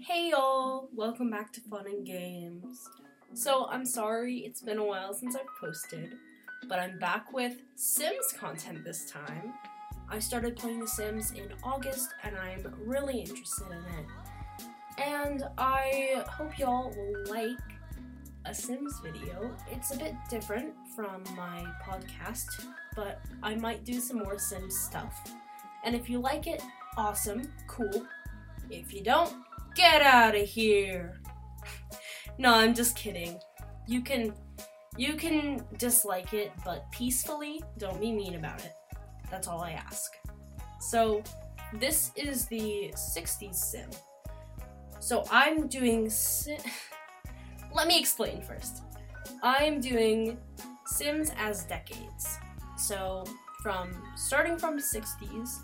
Hey y'all, welcome back to Fun and Games. So, I'm sorry it's been a while since I've posted, but I'm back with Sims content this time. I started playing The Sims in August and I'm really interested in it. And I hope y'all will like a Sims video. It's a bit different from my podcast, but I might do some more Sims stuff. And if you like it, awesome, cool. If you don't, get out of here. No, I'm just kidding. You can you can dislike it, but peacefully, don't be mean about it. That's all I ask. So, this is the 60s sim. So, I'm doing si- Let me explain first. I'm doing Sims as decades. So, from starting from 60s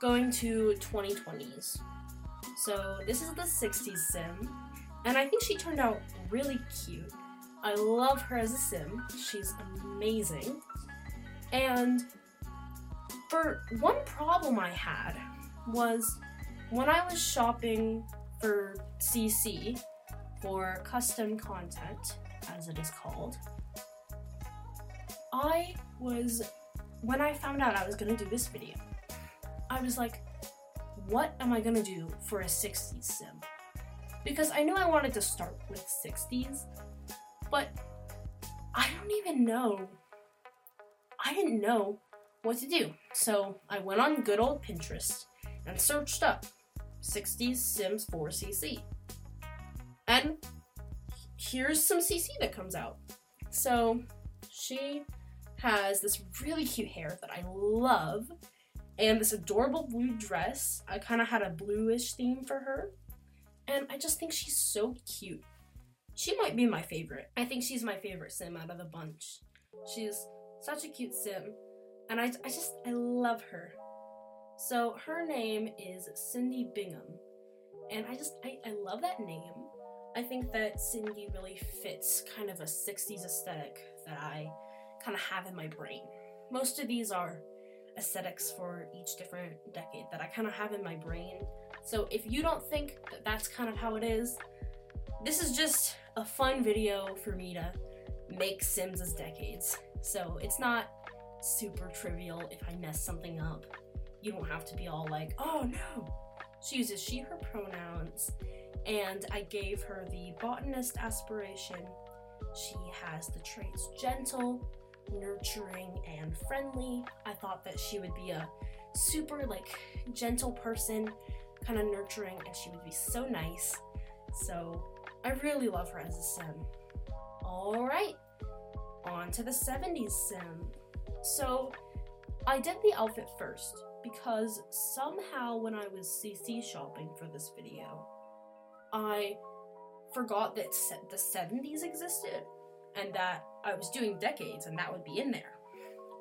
going to 2020s. So this is the 60s sim, and I think she turned out really cute. I love her as a sim. She's amazing. And for one problem I had was when I was shopping for CC for custom content, as it is called, I was when I found out I was gonna do this video, I was like, what am I gonna do for a 60s sim? Because I knew I wanted to start with 60s, but I don't even know. I didn't know what to do. So I went on good old Pinterest and searched up 60s Sims 4 CC. And here's some CC that comes out. So she has this really cute hair that I love and this adorable blue dress. I kind of had a bluish theme for her. And I just think she's so cute. She might be my favorite. I think she's my favorite sim out of the bunch. She's such a cute sim. And I, I just, I love her. So her name is Cindy Bingham. And I just, I, I love that name. I think that Cindy really fits kind of a 60s aesthetic that I kind of have in my brain. Most of these are aesthetics for each different decade that I kind of have in my brain. So if you don't think that that's kind of how it is, this is just a fun video for me to make Sims decades. So it's not super trivial if I mess something up. You don't have to be all like, oh no. She uses she, her pronouns, and I gave her the botanist aspiration. She has the traits gentle, nurturing and friendly. I thought that she would be a super like gentle person, kind of nurturing, and she would be so nice. So I really love her as a sim. All right, on to the 70s sim. So I did the outfit first because somehow when I was CC shopping for this video, I forgot that the 70s existed and that I was doing decades and that would be in there.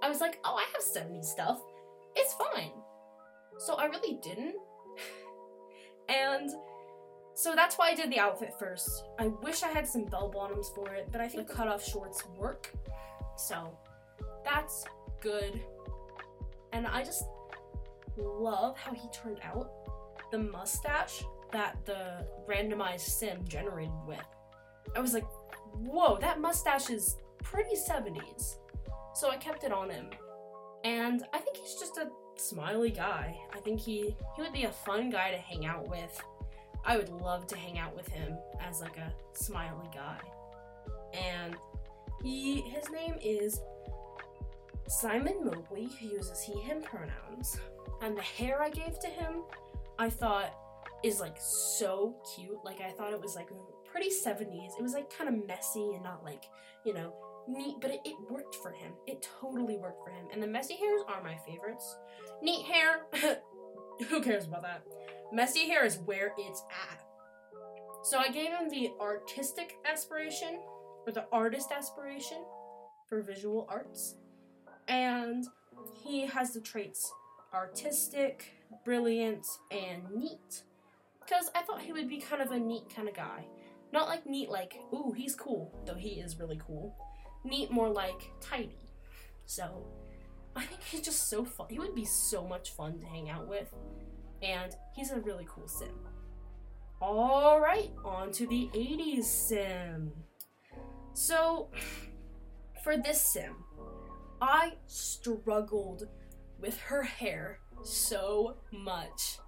I was like, oh, I have 70 stuff. It's fine. So I really didn't. and so that's why I did the outfit first. I wish I had some bell bottoms for it, but I think the cutoff shorts work. So that's good. And I just love how he turned out. The mustache that the randomized sim generated with. I was like, whoa, that mustache is pretty 70s. So I kept it on him. And I think he's just a smiley guy. I think he he would be a fun guy to hang out with. I would love to hang out with him as like a smiley guy. And he his name is Simon Mobley, who uses he him pronouns. And the hair I gave to him, I thought is like so cute. Like I thought it was like pretty 70s. It was like kind of messy and not like, you know, neat, but it, it, worked for him. It totally worked for him. And the messy hairs are my favorites. Neat hair, who cares about that? Messy hair is where it's at. So I gave him the artistic aspiration, or the artist aspiration for visual arts. And he has the traits artistic, brilliant, and neat. Because I thought he would be kind of a neat kind of guy. Not like neat, like, ooh, he's cool, though he is really cool. Neat, more like tidy. So, I think he's just so fun. He would be so much fun to hang out with. And he's a really cool sim. Alright, on to the 80s sim. So, for this sim, I struggled with her hair so much.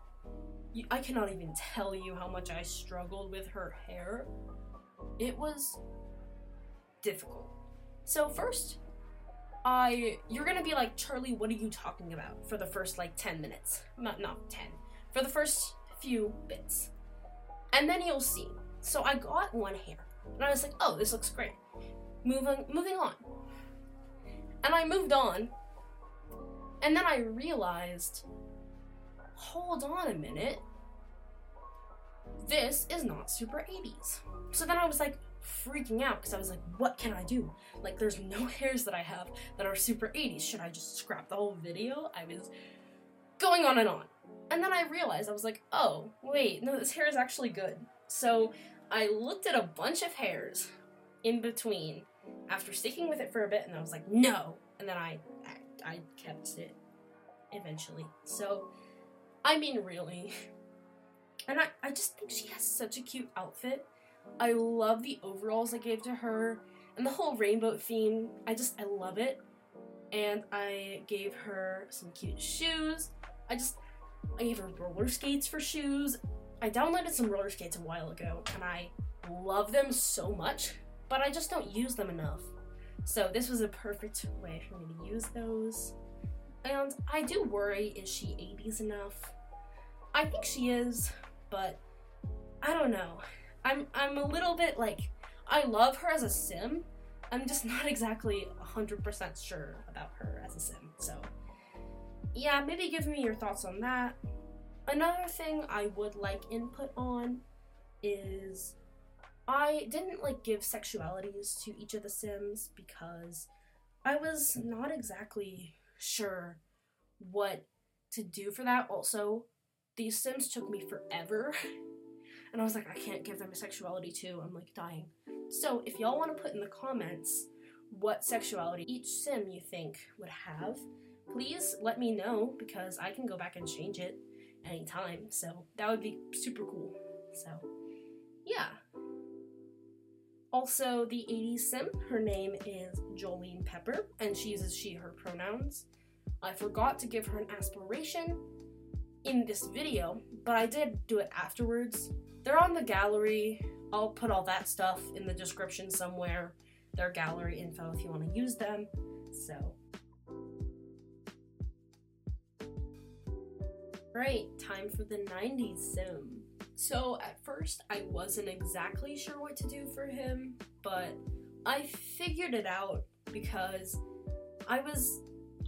I cannot even tell you how much I struggled with her hair. It was difficult. So, first, I you're gonna be like Charlie, what are you talking about for the first like ten minutes? Not not ten. For the first few bits. And then you'll see. So I got one hair. And I was like, oh, this looks great. Moving moving on. And I moved on. And then I realized, hold on a minute. This is not super 80s. So then I was like, freaking out because I was like, what can I do? Like, there's no hairs that I have that are super 80s. Should I just scrap the whole video? I was going on and on. And then I realized, I was like, oh, wait, no, this hair is actually good. So I looked at a bunch of hairs in between after sticking with it for a bit, and I was like, no. And then I, I, I kept it eventually. So, I mean, really. And I, I just think she has such a cute outfit. I love the overalls I gave to her and the whole rainbow theme. I just I love it. And I gave her some cute shoes. I just I gave her roller skates for shoes. I downloaded some roller skates a while ago and I love them so much, but I just don't use them enough. So this was a perfect way for me to use those. And I do worry, is she 80s enough? I think she is, but I don't know. I'm I'm a little bit like I love her as a sim. I'm just not exactly 100% sure about her as a sim. So, yeah, maybe give me your thoughts on that. Another thing I would like input on is I didn't like give sexualities to each of the sims because I was not exactly sure what to do for that. Also, these sims took me forever And I was like, I can't give them a sexuality too. I'm like dying. So if y'all want to put in the comments what sexuality each sim you think would have, please let me know because I can go back and change it anytime. So that would be super cool. So yeah. Also, the 80s sim, her name is Jolene Pepper, and she uses she, her pronouns. I forgot to give her an aspiration in this video, but I did do it afterwards they're on the gallery. I'll put all that stuff in the description somewhere. Their gallery info if you want to use them. So. Right, time for the 90s sim. So at first I wasn't exactly sure what to do for him, but I figured it out because I was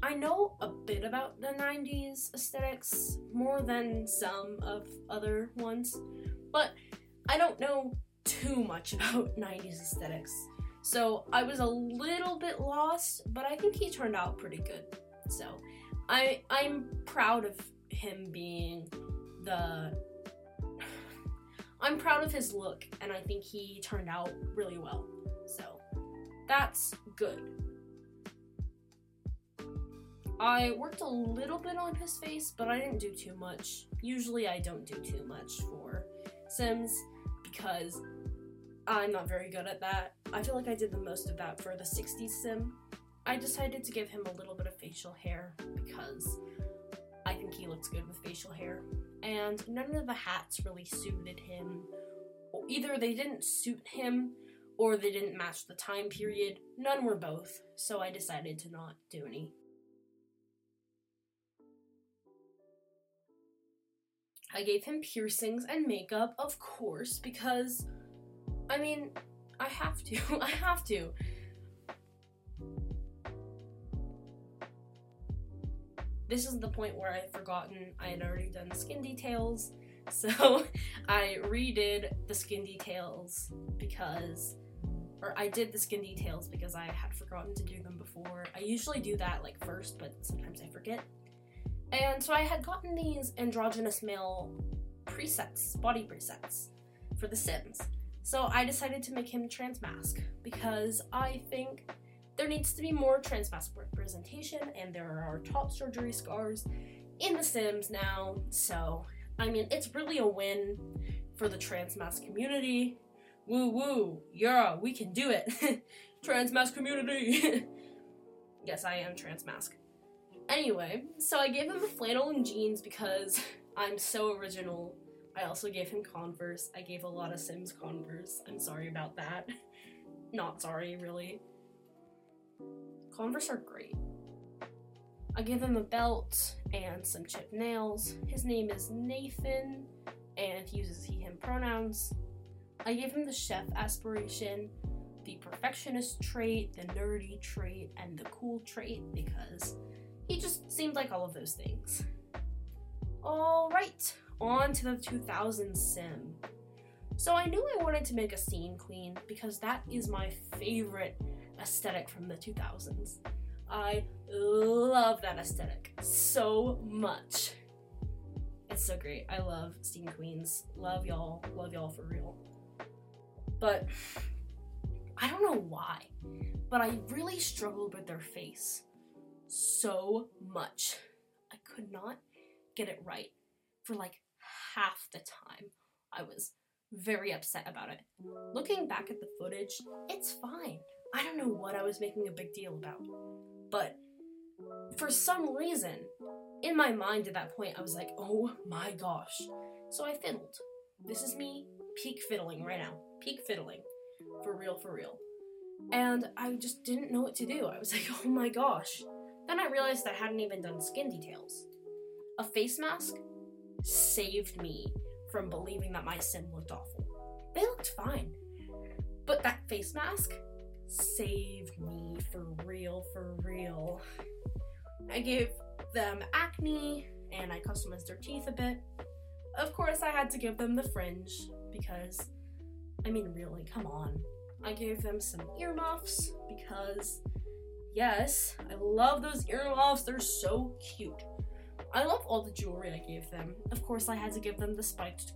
I know a bit about the 90s aesthetics more than some of other ones, but I don't know too much about 90s aesthetics. So I was a little bit lost, but I think he turned out pretty good. So I I'm proud of him being the I'm proud of his look and I think he turned out really well. So that's good. I worked a little bit on his face, but I didn't do too much. Usually I don't do too much for Sims because I'm not very good at that. I feel like I did the most of that for the 60s Sim. I decided to give him a little bit of facial hair because I think he looks good with facial hair. And none of the hats really suited him. Either they didn't suit him or they didn't match the time period. None were both, so I decided to not do any. I gave him piercings and makeup, of course, because I mean, I have to. I have to. This is the point where I had forgotten I had already done skin details, so I redid the skin details because or I did the skin details because I had forgotten to do them before. I usually do that like first, but sometimes I forget. And so I had gotten these androgynous male presets, body presets, for The Sims. So I decided to make him transmasc because I think there needs to be more transmasc representation, and there are top surgery scars in The Sims now. So, I mean, it's really a win for the trans community. Woo woo, yeah, we can do it. trans community. yes, I am transmasc. Anyway, so I gave him a flannel and jeans because I'm so original. I also gave him Converse. I gave a lot of Sims Converse. I'm sorry about that. Not sorry, really. Converse are great. I give him a belt and some chipped nails. His name is Nathan, and he uses he, him pronouns. I gave him the chef aspiration, the perfectionist trait, the nerdy trait, and the cool trait because he just seemed like all of those things. Alright, on to the 2000 sim. So I knew I wanted to make a scene queen because that is my favorite aesthetic from the 2000s. I love that aesthetic so much. It's so great. I love scene queens. Love y'all. Love y'all for real. But I don't know why, but I really struggled with their face so much. I could not get it right for like half the time. I was very upset about it. Looking back at the footage, it's fine. I don't know what I was making a big deal about. But for some reason, in my mind at that point, I was like, oh my gosh. So I fiddled. This is me peak fiddling right now. Peak fiddling. For real, for real. And I just didn't know what to do. I was like, oh my gosh. Then I realized I hadn't even done skin details. A face mask saved me from believing that my sim looked awful. They looked fine. But that face mask saved me for real, for real. I gave them acne and I customized their teeth a bit. Of course, I had to give them the fringe because, I mean, really, come on. I gave them some earmuffs because, yes, I love those earmuffs. They're so cute. I love all the jewelry I gave them. Of course, I had to give them the spiked,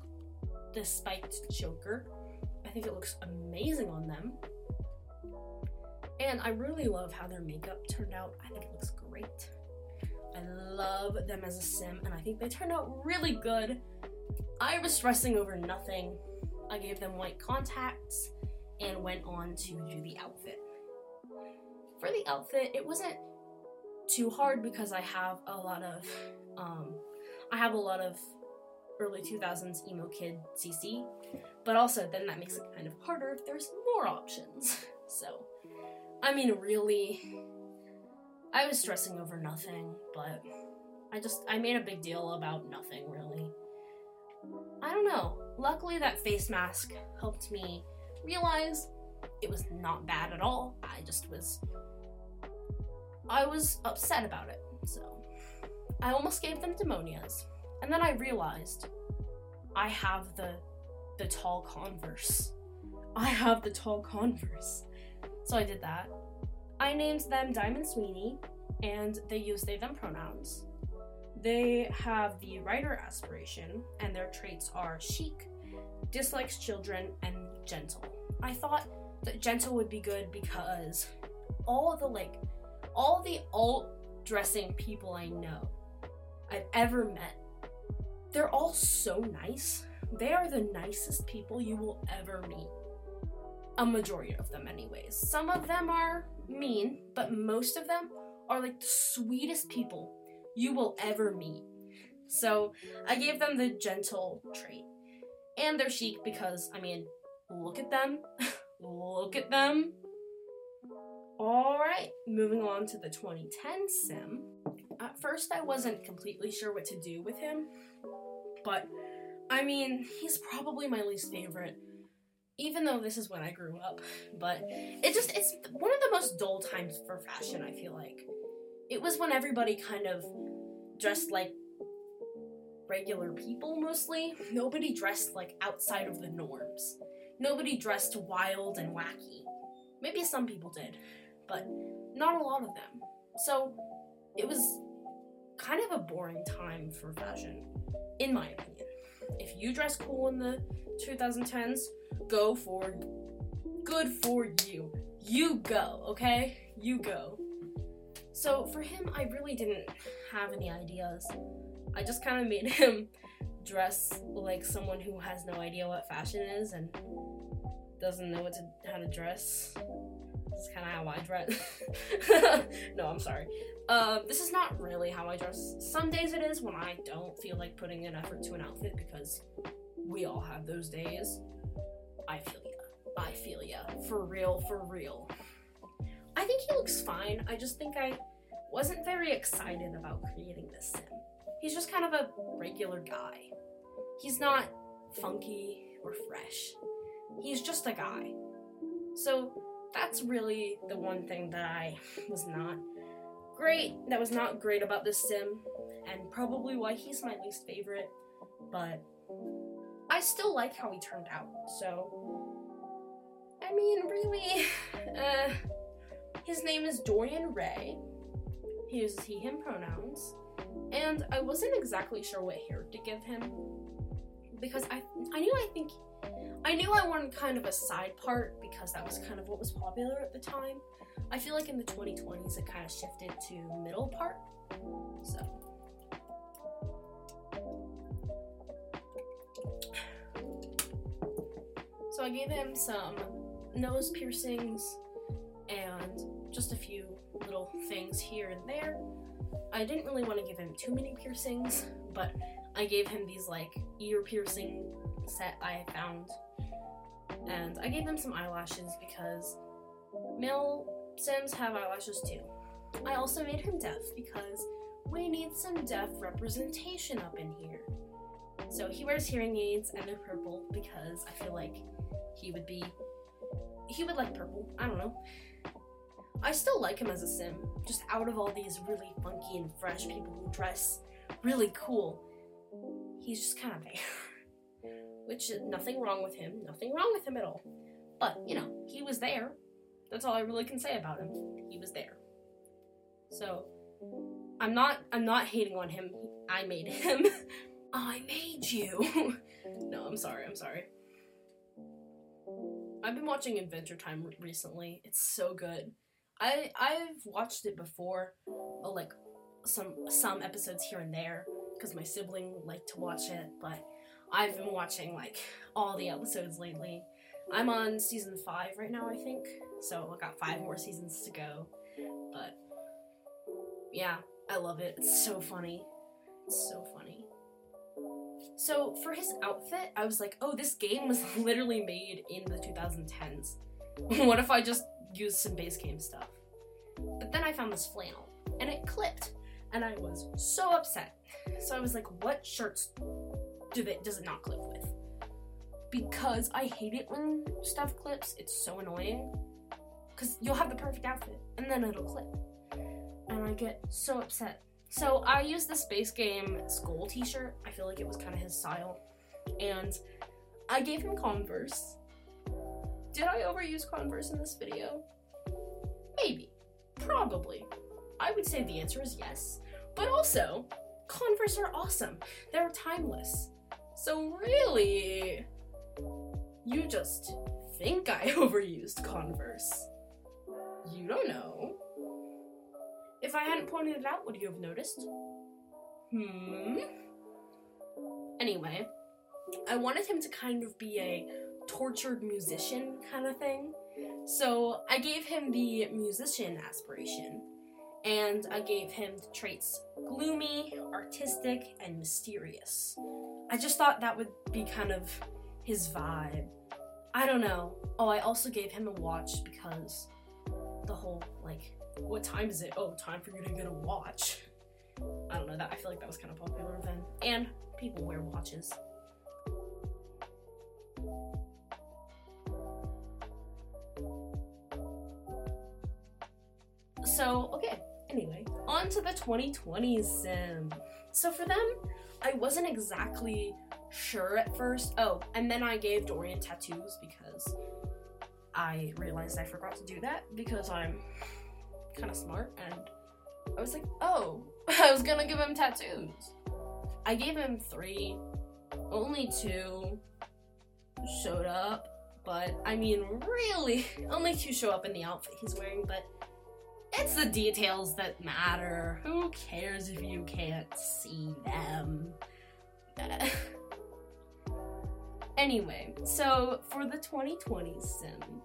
the spiked choker. I think it looks amazing on them. And I really love how their makeup turned out. I think it looks great. I love them as a sim, and I think they turned out really good. I was stressing over nothing. I gave them white contacts and went on to do the outfit. For the outfit, it wasn't too hard because I have a lot of um, I have a lot of early 2000s emo kid CC, but also then that makes it kind of harder if there's more options. So, I mean, really, I was stressing over nothing, but I just, I made a big deal about nothing, really. I don't know. Luckily, that face mask helped me realize it was not bad at all. I just was, I was upset about it, so. I almost gave them demonias, and then I realized I have the the tall Converse. I have the tall Converse. So I did that. I named them Diamond Sweeney, and they use they them pronouns. They have the writer aspiration, and their traits are chic, dislikes children, and gentle. I thought that gentle would be good because all the like all the alt dressing people I know I've ever met. They're all so nice. They are the nicest people you will ever meet. A majority of them, anyways. Some of them are mean, but most of them are like the sweetest people you will ever meet. So I gave them the gentle trait. And they're chic because, I mean, look at them. look at them. Alright, moving on to the 2010 sim. At first, I wasn't completely sure what to do with him, but I mean, he's probably my least favorite, even though this is when I grew up. But it just, it's one of the most dull times for fashion, I feel like. It was when everybody kind of dressed like regular people mostly. Nobody dressed like outside of the norms. Nobody dressed wild and wacky. Maybe some people did, but not a lot of them. So it was kind of a boring time for fashion, in my opinion. If you dress cool in the 2010s, go for good for you. You go, okay? You go. So for him, I really didn't have any ideas. I just kind of made him dress like someone who has no idea what fashion is and doesn't know what to how to dress. This is kind of how I dress. no, I'm sorry. Um, this is not really how I dress. Some days it is when I don't feel like putting an effort to an outfit because we all have those days. I feel ya. I feel ya. For real, for real. I think he looks fine. I just think I wasn't very excited about creating this sim. He's just kind of a regular guy. He's not funky or fresh. He's just a guy. So that's really the one thing that I was not great, that was not great about this sim, and probably why he's my least favorite. But I still like how he turned out, so. I mean, really, uh, his name is Dorian Ray. He uses he, him pronouns. And I wasn't exactly sure what hair to give him because I I knew I think I knew I wanted kind of a side part because that was kind of what was popular at the time. I feel like in the 2020s it kind of shifted to middle part. So So I gave him some nose piercings and just a few little things here and there. I didn't really want to give him too many piercings, but I gave him these like ear piercing set I found. And I gave him some eyelashes because male Sims have eyelashes too. I also made him deaf because we need some deaf representation up in here. So he wears hearing aids and they're purple because I feel like he would be he would like purple. I don't know. I still like him as a sim, just out of all these really funky and fresh people who dress really cool. He's just kind of there. Which is nothing wrong with him, nothing wrong with him at all. But, you know, he was there. That's all I really can say about him. He was there. So, I'm not I'm not hating on him. I made him. I made you. no, I'm sorry. I'm sorry. I've been watching Adventure Time recently. It's so good. I I've watched it before, uh, like some some episodes here and there because my sibling liked to watch it, but I've been watching like all the episodes lately. I'm on season 5 right now, I think. So I got 5 more seasons to go. But yeah, I love it. It's so funny. It's so funny. So for his outfit, I was like, "Oh, this game was literally made in the 2010s. what if I just use some base game stuff. But then I found this flannel and it clipped and I was so upset. So I was like, what shirts do does it not clip with? Because I hate it when stuff clips. It's so annoying. Cause you'll have the perfect outfit and then it'll clip. And I get so upset. So I used the base game school t-shirt. I feel like it was kind of his style. And I gave him Converse did I overuse Converse in this video? Maybe. Probably. I would say the answer is yes. But also, Converse are awesome. They're timeless. So really, you just think I overused Converse. You don't know. If I hadn't pointed it out, would you have noticed? Hmm? Anyway, I wanted him to kind of be a tortured musician kind of thing. So I gave him the musician aspiration, and I gave him the traits gloomy, artistic, and mysterious. I just thought that would be kind of his vibe. I don't know. Oh, I also gave him a watch because the whole, like, what time is it? Oh, time for you to get a watch. I don't know that. I feel like that was kind of popular then. And people wear watches. So, okay, anyway, on to the 2020 sim. So for them, I wasn't exactly sure at first. Oh, and then I gave Dorian tattoos because I realized I forgot to do that because I'm kind of smart and I was like, oh, I was gonna give him tattoos. I gave him three, only two showed up, but I mean, really, only two show up in the outfit he's wearing, but it's the details that matter. Who cares if you can't see them? Anyway, so for the 2020 sim,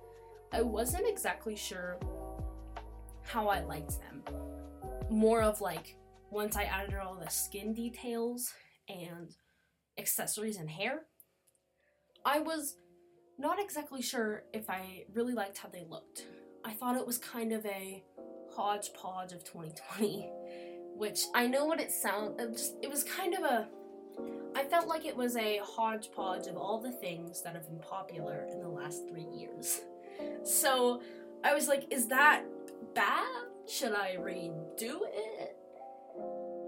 I wasn't exactly sure how I liked them. More of like once I added all the skin details and accessories and hair, I was not exactly sure if I really liked how they looked. I thought it was kind of a hodgepodge of 2020, which I know what it sounds. It it was kind of a. I felt like it was a hodgepodge of all the things that have been popular in the last three years. So I was like, is that bad? Should I redo it?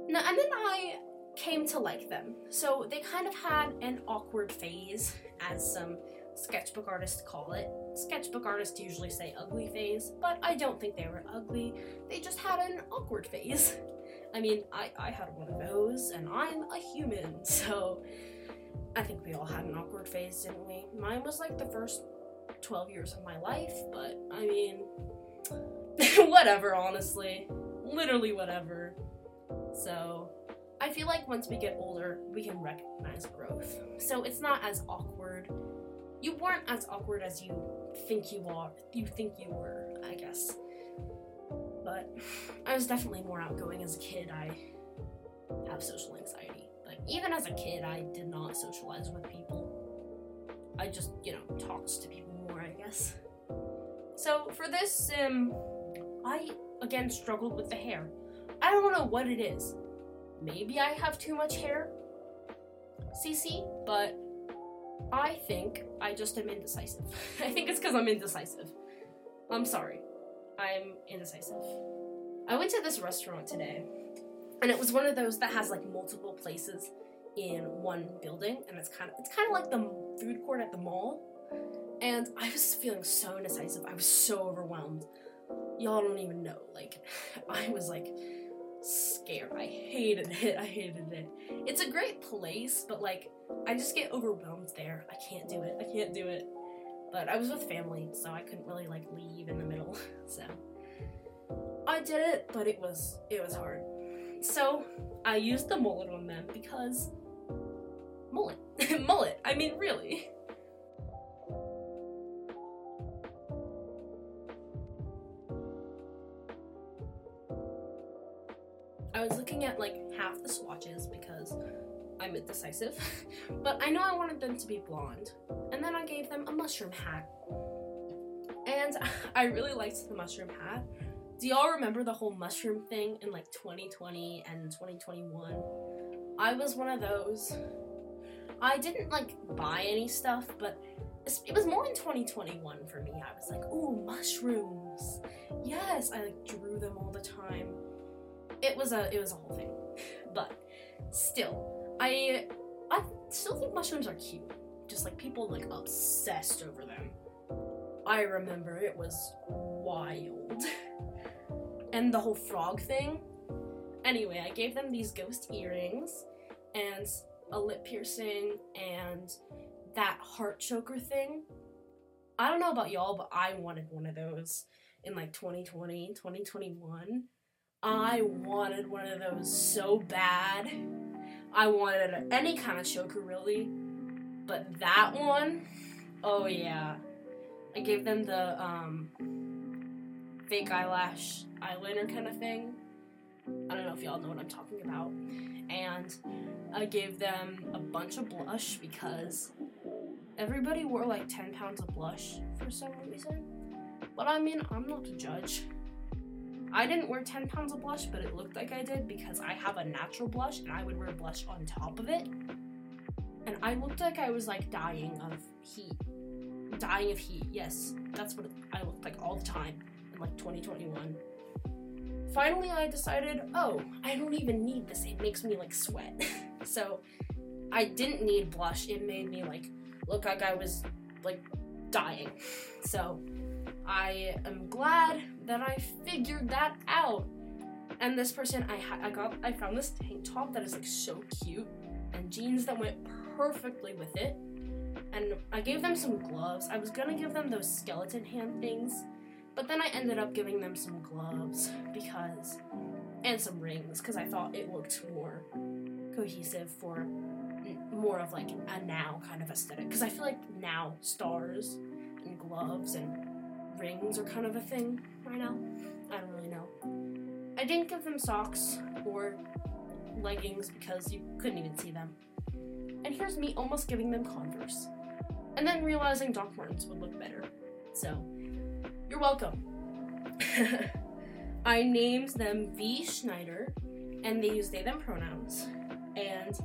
No, and then I came to like them. So they kind of had an awkward phase, as some sketchbook artists call it. Sketchbook artists usually say ugly phase, but I don't think they were ugly. They just had an awkward phase. I mean, I, I had one of those, and I'm a human, so I think we all had an awkward phase, didn't we? Mine was like the first 12 years of my life, but I mean, whatever, honestly. Literally, whatever. So, I feel like once we get older, we can recognize growth. So, it's not as awkward. You weren't as awkward as you think you are. You think you were, I guess. But I was definitely more outgoing as a kid. I have social anxiety. But even as a kid, I did not socialize with people. I just, you know, talked to people more, I guess. So for this sim, I again struggled with the hair. I don't know what it is. Maybe I have too much hair, CC, but I think I just am indecisive. I think it's because I'm indecisive. I'm sorry. I'm indecisive. I went to this restaurant today, and it was one of those that has like multiple places in one building, and it's kind of it's kind of like the food court at the mall. And I was feeling so indecisive. I was so overwhelmed. Y'all don't even know. Like, I was like scared. I hated it. I hated it. It's a great place, but like, I just get overwhelmed there. I can't do it. I can't do it. But I was with family, so I couldn't really like leave in the middle. So I did it, but it was it was hard. So I used the mullet on them because mullet, mullet. I mean, really. Was looking at like half the swatches because I'm indecisive, but I know I wanted them to be blonde. And then I gave them a mushroom hat. And I really liked the mushroom hat. Do y'all remember the whole mushroom thing in like 2020 and 2021? I was one of those. I didn't like buy any stuff, but it was more in 2021 for me. I was like, "Ooh, mushrooms!" Yes, I like drew them all the time. It was a it was a whole thing, but still, I I still think mushrooms are cute. Just like people like obsessed over them. I remember it was wild. and the whole frog thing. Anyway, I gave them these ghost earrings and a lip piercing and that heart choker thing. I don't know about y'all, but I wanted one of those in like 2020, 2021. I wanted one of those so bad. I wanted any kind of choker, really. But that one, oh yeah. I gave them the um, fake eyelash eyeliner kind of thing. I don't know if y'all know what I'm talking about. And I gave them a bunch of blush because everybody wore like 10 pounds of blush for some reason. But I mean, I'm not a judge. I didn't wear 10 pounds of blush, but it looked like I did because I have a natural blush and I would wear blush on top of it. And I looked like I was like dying of heat. Dying of heat, yes. That's what I looked like all the time in like 2021. Finally, I decided, oh, I don't even need this. It makes me like sweat. so I didn't need blush. It made me like look like I was like dying. So I am glad that I figured that out. And this person, I ha- I got, I found this tank top that is like so cute, and jeans that went perfectly with it. And I gave them some gloves. I was gonna give them those skeleton hand things, but then I ended up giving them some gloves because, and some rings because I thought it looked more cohesive for more of like a now kind of aesthetic because I feel like now stars and gloves and rings are kind of a thing right now. I don't really know. I didn't give them socks or leggings because you couldn't even see them. And here's me almost giving them Converse. And then realizing Doc Martens would look better. So, you're welcome. I named them V. Schneider, and they use they them pronouns. And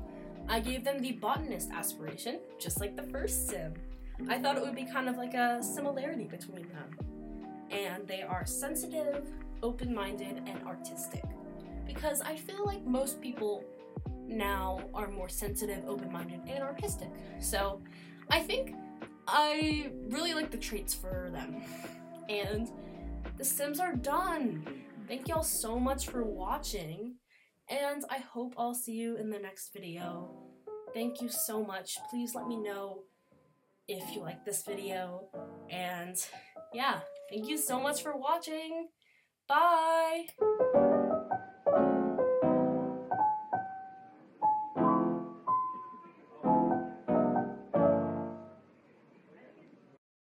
I gave them the botanist aspiration, just like the first sim. I thought it would be kind of like a similarity between them. And they are sensitive, open minded, and artistic. Because I feel like most people now are more sensitive, open minded, and artistic. So I think I really like the traits for them. And the Sims are done. Thank y'all so much for watching. And I hope I'll see you in the next video. Thank you so much. Please let me know if you like this video. And yeah, thank you so much for watching. Bye!